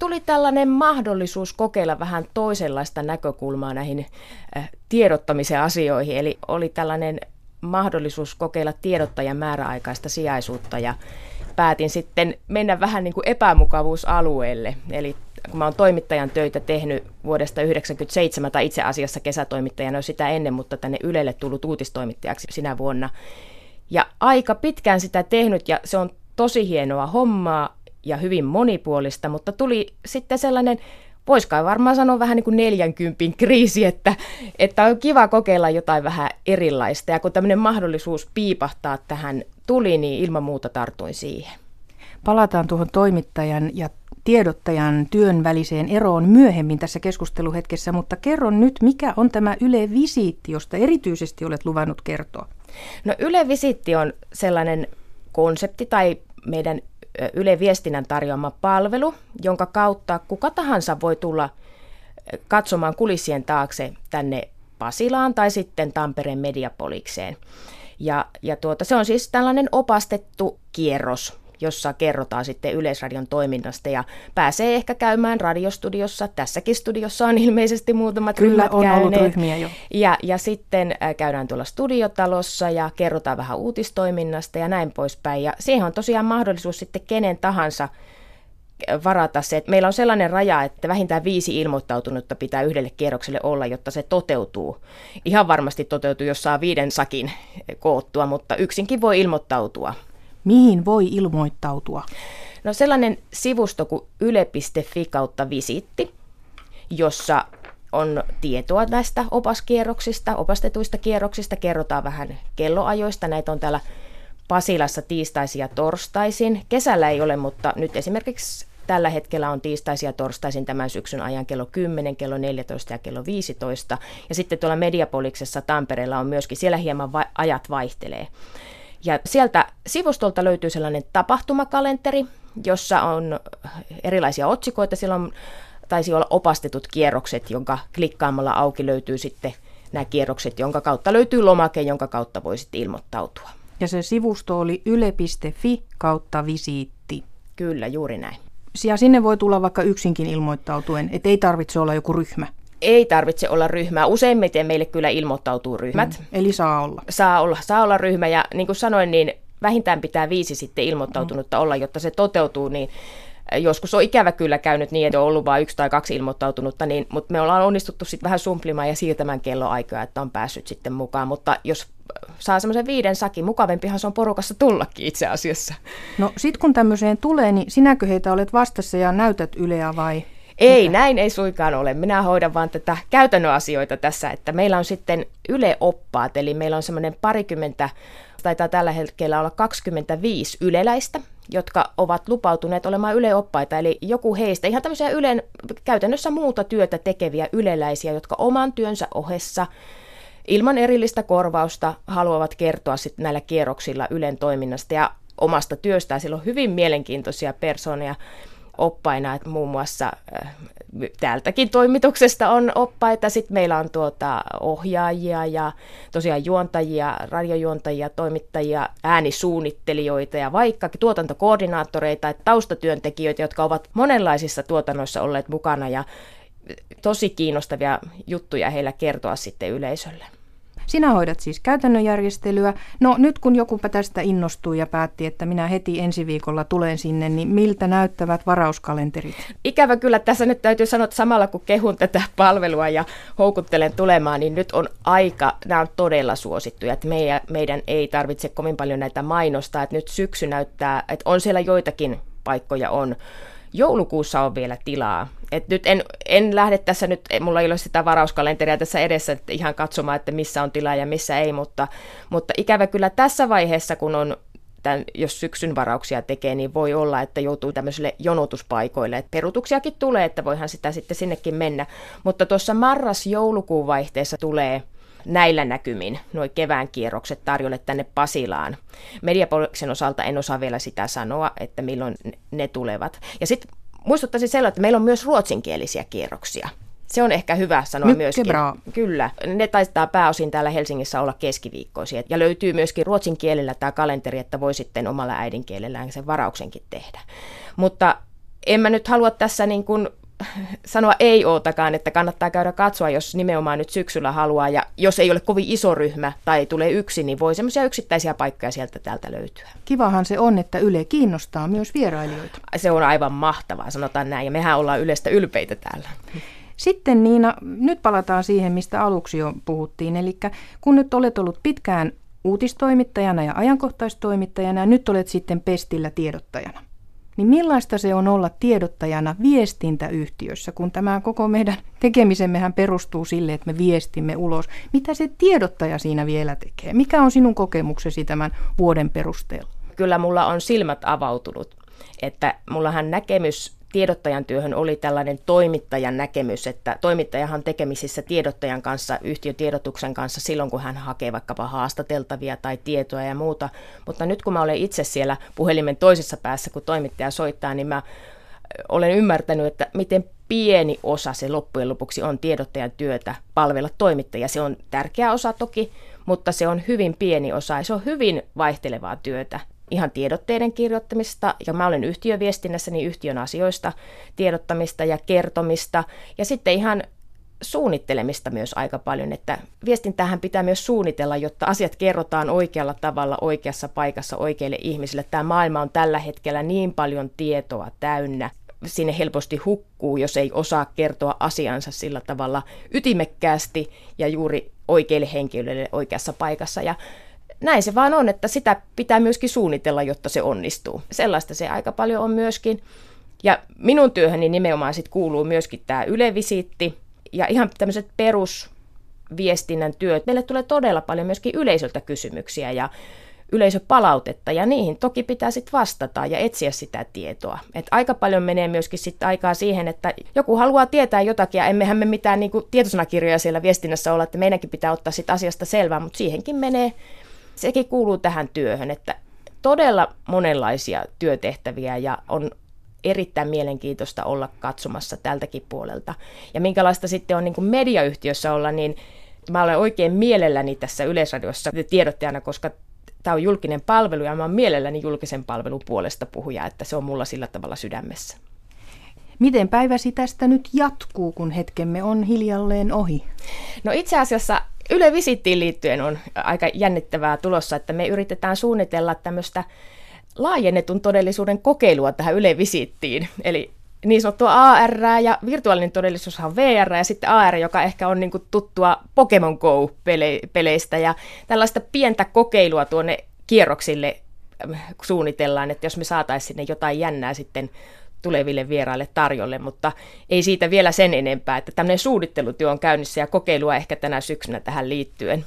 tuli tällainen mahdollisuus kokeilla vähän toisenlaista näkökulmaa näihin äh, tiedottamisen asioihin. Eli oli tällainen mahdollisuus kokeilla tiedottajan määräaikaista sijaisuutta ja päätin sitten mennä vähän niin kuin epämukavuusalueelle. Eli kun mä oon toimittajan töitä tehnyt vuodesta 1997, tai itse asiassa kesätoimittajana jo sitä ennen, mutta tänne Ylelle tullut uutistoimittajaksi sinä vuonna. Ja aika pitkään sitä tehnyt, ja se on tosi hienoa hommaa ja hyvin monipuolista, mutta tuli sitten sellainen voisikaan varmaan sanoa vähän niin kuin 40 kriisi, että, että on kiva kokeilla jotain vähän erilaista. Ja kun tämmöinen mahdollisuus piipahtaa tähän tuli, niin ilman muuta tartuin siihen. Palataan tuohon toimittajan ja tiedottajan työn väliseen eroon myöhemmin tässä keskusteluhetkessä, mutta kerron nyt, mikä on tämä Yle Visiitti, josta erityisesti olet luvannut kertoa? No Yle Visiitti on sellainen konsepti tai meidän Yle Viestinnän tarjoama palvelu, jonka kautta kuka tahansa voi tulla katsomaan kulissien taakse tänne Pasilaan tai sitten Tampereen Mediapolikseen. Ja, ja tuota, se on siis tällainen opastettu kierros, jossa kerrotaan sitten Yleisradion toiminnasta ja pääsee ehkä käymään radiostudiossa. Tässäkin studiossa on ilmeisesti muutamat Kyllä ryhmät on käyneet. ollut ryhmiä jo. Ja, ja sitten käydään tuolla studiotalossa ja kerrotaan vähän uutistoiminnasta ja näin poispäin. Ja siihen on tosiaan mahdollisuus sitten kenen tahansa varata se, että meillä on sellainen raja, että vähintään viisi ilmoittautunutta pitää yhdelle kierrokselle olla, jotta se toteutuu. Ihan varmasti toteutuu, jos saa viiden sakin koottua, mutta yksinkin voi ilmoittautua. Mihin voi ilmoittautua? No sellainen sivusto kuin yle.fi kautta visiitti, jossa on tietoa näistä opaskierroksista, opastetuista kierroksista, kerrotaan vähän kelloajoista. Näitä on täällä Pasilassa tiistaisin ja torstaisin. Kesällä ei ole, mutta nyt esimerkiksi tällä hetkellä on tiistaisin ja torstaisin tämän syksyn ajan kello 10, kello 14 ja kello 15. Ja sitten tuolla Mediapoliksessa Tampereella on myöskin, siellä hieman va- ajat vaihtelee. Ja sieltä sivustolta löytyy sellainen tapahtumakalenteri, jossa on erilaisia otsikoita. Siellä on, taisi olla opastetut kierrokset, jonka klikkaamalla auki löytyy sitten nämä kierrokset, jonka kautta löytyy lomake, jonka kautta voisit ilmoittautua. Ja se sivusto oli yle.fi kautta visiitti. Kyllä, juuri näin. Ja sinne voi tulla vaikka yksinkin ilmoittautuen, että ei tarvitse olla joku ryhmä. Ei tarvitse olla ryhmää. Useimmiten meille kyllä ilmoittautuu ryhmät. Mm, eli saa olla. Saa olla, saa olla ryhmä ja niin kuin sanoin, niin vähintään pitää viisi sitten ilmoittautunutta mm. olla, jotta se toteutuu, niin joskus on ikävä kyllä käynyt niin, että on ollut vain yksi tai kaksi ilmoittautunutta, niin, mutta me ollaan onnistuttu sitten vähän sumplimaan ja siirtämään kelloaikaa, että on päässyt sitten mukaan. Mutta jos saa semmoisen viiden sakin, mukavempihan se on porukassa tullakin itse asiassa. No sit kun tämmöiseen tulee, niin sinäkö heitä olet vastassa ja näytät Yleä vai? Ei, Mitä? näin ei suinkaan ole. Minä hoidan vaan tätä käytännön asioita tässä, että meillä on sitten Yle-oppaat, eli meillä on semmoinen parikymmentä, taitaa tällä hetkellä olla 25 yleläistä, jotka ovat lupautuneet olemaan yleoppaita, eli joku heistä, ihan tämmöisiä ylen, käytännössä muuta työtä tekeviä yleläisiä, jotka oman työnsä ohessa ilman erillistä korvausta haluavat kertoa sitten näillä kierroksilla Ylen toiminnasta ja omasta työstään. Siellä on hyvin mielenkiintoisia persoonia oppaina, että muun muassa äh, täältäkin toimituksesta on oppaita, sitten meillä on tuota ohjaajia ja tosiaan juontajia, radiojuontajia, toimittajia, äänisuunnittelijoita ja vaikka tuotantokoordinaattoreita, että taustatyöntekijöitä, jotka ovat monenlaisissa tuotannoissa olleet mukana ja tosi kiinnostavia juttuja heillä kertoa sitten yleisölle. Sinä hoidat siis käytännön järjestelyä. No nyt kun joku tästä innostui ja päätti, että minä heti ensi viikolla tulen sinne, niin miltä näyttävät varauskalenterit? Ikävä kyllä tässä nyt täytyy sanoa, että samalla kun kehun tätä palvelua ja houkuttelen tulemaan, niin nyt on aika, nämä on todella suosittuja, että meidän, meidän ei tarvitse kovin paljon näitä mainostaa, että nyt syksy näyttää, että on siellä joitakin paikkoja on. Joulukuussa on vielä tilaa et nyt en, en lähde tässä nyt, mulla ei ole sitä varauskalenteria tässä edessä että ihan katsomaan, että missä on tilaa ja missä ei, mutta, mutta ikävä kyllä tässä vaiheessa, kun on tämän, jos syksyn varauksia tekee, niin voi olla, että joutuu tämmöisille jonotuspaikoille. Et perutuksiakin tulee, että voihan sitä sitten sinnekin mennä. Mutta tuossa marras-joulukuun vaihteessa tulee näillä näkymin nuo kevään kierrokset tarjolle tänne Pasilaan. Mediapoliksen osalta en osaa vielä sitä sanoa, että milloin ne tulevat. Ja sitten muistuttaisin sellainen, että meillä on myös ruotsinkielisiä kierroksia. Se on ehkä hyvä sanoa Mycket myöskin. Bra. Kyllä. Ne taitaa pääosin täällä Helsingissä olla keskiviikkoisia. Ja löytyy myöskin ruotsin kielellä tämä kalenteri, että voi sitten omalla äidinkielellään sen varauksenkin tehdä. Mutta en mä nyt halua tässä niin kuin sanoa ei ootakaan, että kannattaa käydä katsoa, jos nimenomaan nyt syksyllä haluaa, ja jos ei ole kovin iso ryhmä tai ei tule yksi, niin voi semmoisia yksittäisiä paikkoja sieltä täältä löytyä. Kivahan se on, että Yle kiinnostaa myös vierailijoita. Se on aivan mahtavaa, sanotaan näin, ja mehän ollaan Ylestä ylpeitä täällä. Sitten Niina, nyt palataan siihen, mistä aluksi jo puhuttiin, eli kun nyt olet ollut pitkään uutistoimittajana ja ajankohtaistoimittajana ja nyt olet sitten Pestillä tiedottajana niin millaista se on olla tiedottajana viestintäyhtiössä, kun tämä koko meidän tekemisemmehän perustuu sille, että me viestimme ulos. Mitä se tiedottaja siinä vielä tekee? Mikä on sinun kokemuksesi tämän vuoden perusteella? Kyllä mulla on silmät avautunut, että mullahan näkemys tiedottajan työhön oli tällainen toimittajan näkemys, että toimittajahan tekemisissä tiedottajan kanssa, yhtiötiedotuksen kanssa silloin, kun hän hakee vaikkapa haastateltavia tai tietoa ja muuta. Mutta nyt kun mä olen itse siellä puhelimen toisessa päässä, kun toimittaja soittaa, niin mä olen ymmärtänyt, että miten pieni osa se loppujen lopuksi on tiedottajan työtä palvella toimittajia. Se on tärkeä osa toki, mutta se on hyvin pieni osa ja se on hyvin vaihtelevaa työtä ihan tiedotteiden kirjoittamista, ja mä olen yhtiöviestinnässä, niin yhtiön asioista tiedottamista ja kertomista, ja sitten ihan suunnittelemista myös aika paljon, että viestintähän pitää myös suunnitella, jotta asiat kerrotaan oikealla tavalla, oikeassa paikassa, oikeille ihmisille. Tämä maailma on tällä hetkellä niin paljon tietoa täynnä, sinne helposti hukkuu, jos ei osaa kertoa asiansa sillä tavalla ytimekkäästi ja juuri oikeille henkilöille oikeassa paikassa. Ja näin se vaan on, että sitä pitää myöskin suunnitella, jotta se onnistuu. Sellaista se aika paljon on myöskin. Ja minun työhöni nimenomaan sit kuuluu myöskin tämä ylevisiitti ja ihan tämmöiset perusviestinnän työt. Meille tulee todella paljon myöskin yleisöltä kysymyksiä ja yleisöpalautetta ja niihin toki pitää sitten vastata ja etsiä sitä tietoa. Et aika paljon menee myöskin sitten aikaa siihen, että joku haluaa tietää jotakin ja emmehän me mitään niinku tietosanakirjoja siellä viestinnässä olla, että meidänkin pitää ottaa sit asiasta selvää, mutta siihenkin menee sekin kuuluu tähän työhön, että todella monenlaisia työtehtäviä ja on erittäin mielenkiintoista olla katsomassa tältäkin puolelta. Ja minkälaista sitten on niin kuin mediayhtiössä olla, niin mä olen oikein mielelläni tässä Yleisradiossa tiedottajana, koska tämä on julkinen palvelu ja mä olen mielelläni julkisen palvelun puolesta puhuja, että se on mulla sillä tavalla sydämessä. Miten päiväsi tästä nyt jatkuu, kun hetkemme on hiljalleen ohi? No itse asiassa Yle Visittiin liittyen on aika jännittävää tulossa, että me yritetään suunnitella tämmöistä laajennetun todellisuuden kokeilua tähän Yle Visittiin. Eli niin sanottua AR ja virtuaalinen todellisuus on VR ja sitten AR, joka ehkä on niin tuttua Pokemon Go-peleistä ja tällaista pientä kokeilua tuonne kierroksille äh, suunnitellaan, että jos me saataisiin sinne jotain jännää sitten tuleville vieraille tarjolle, mutta ei siitä vielä sen enempää, että tämmöinen suunnittelutyö on käynnissä ja kokeilua ehkä tänä syksynä tähän liittyen.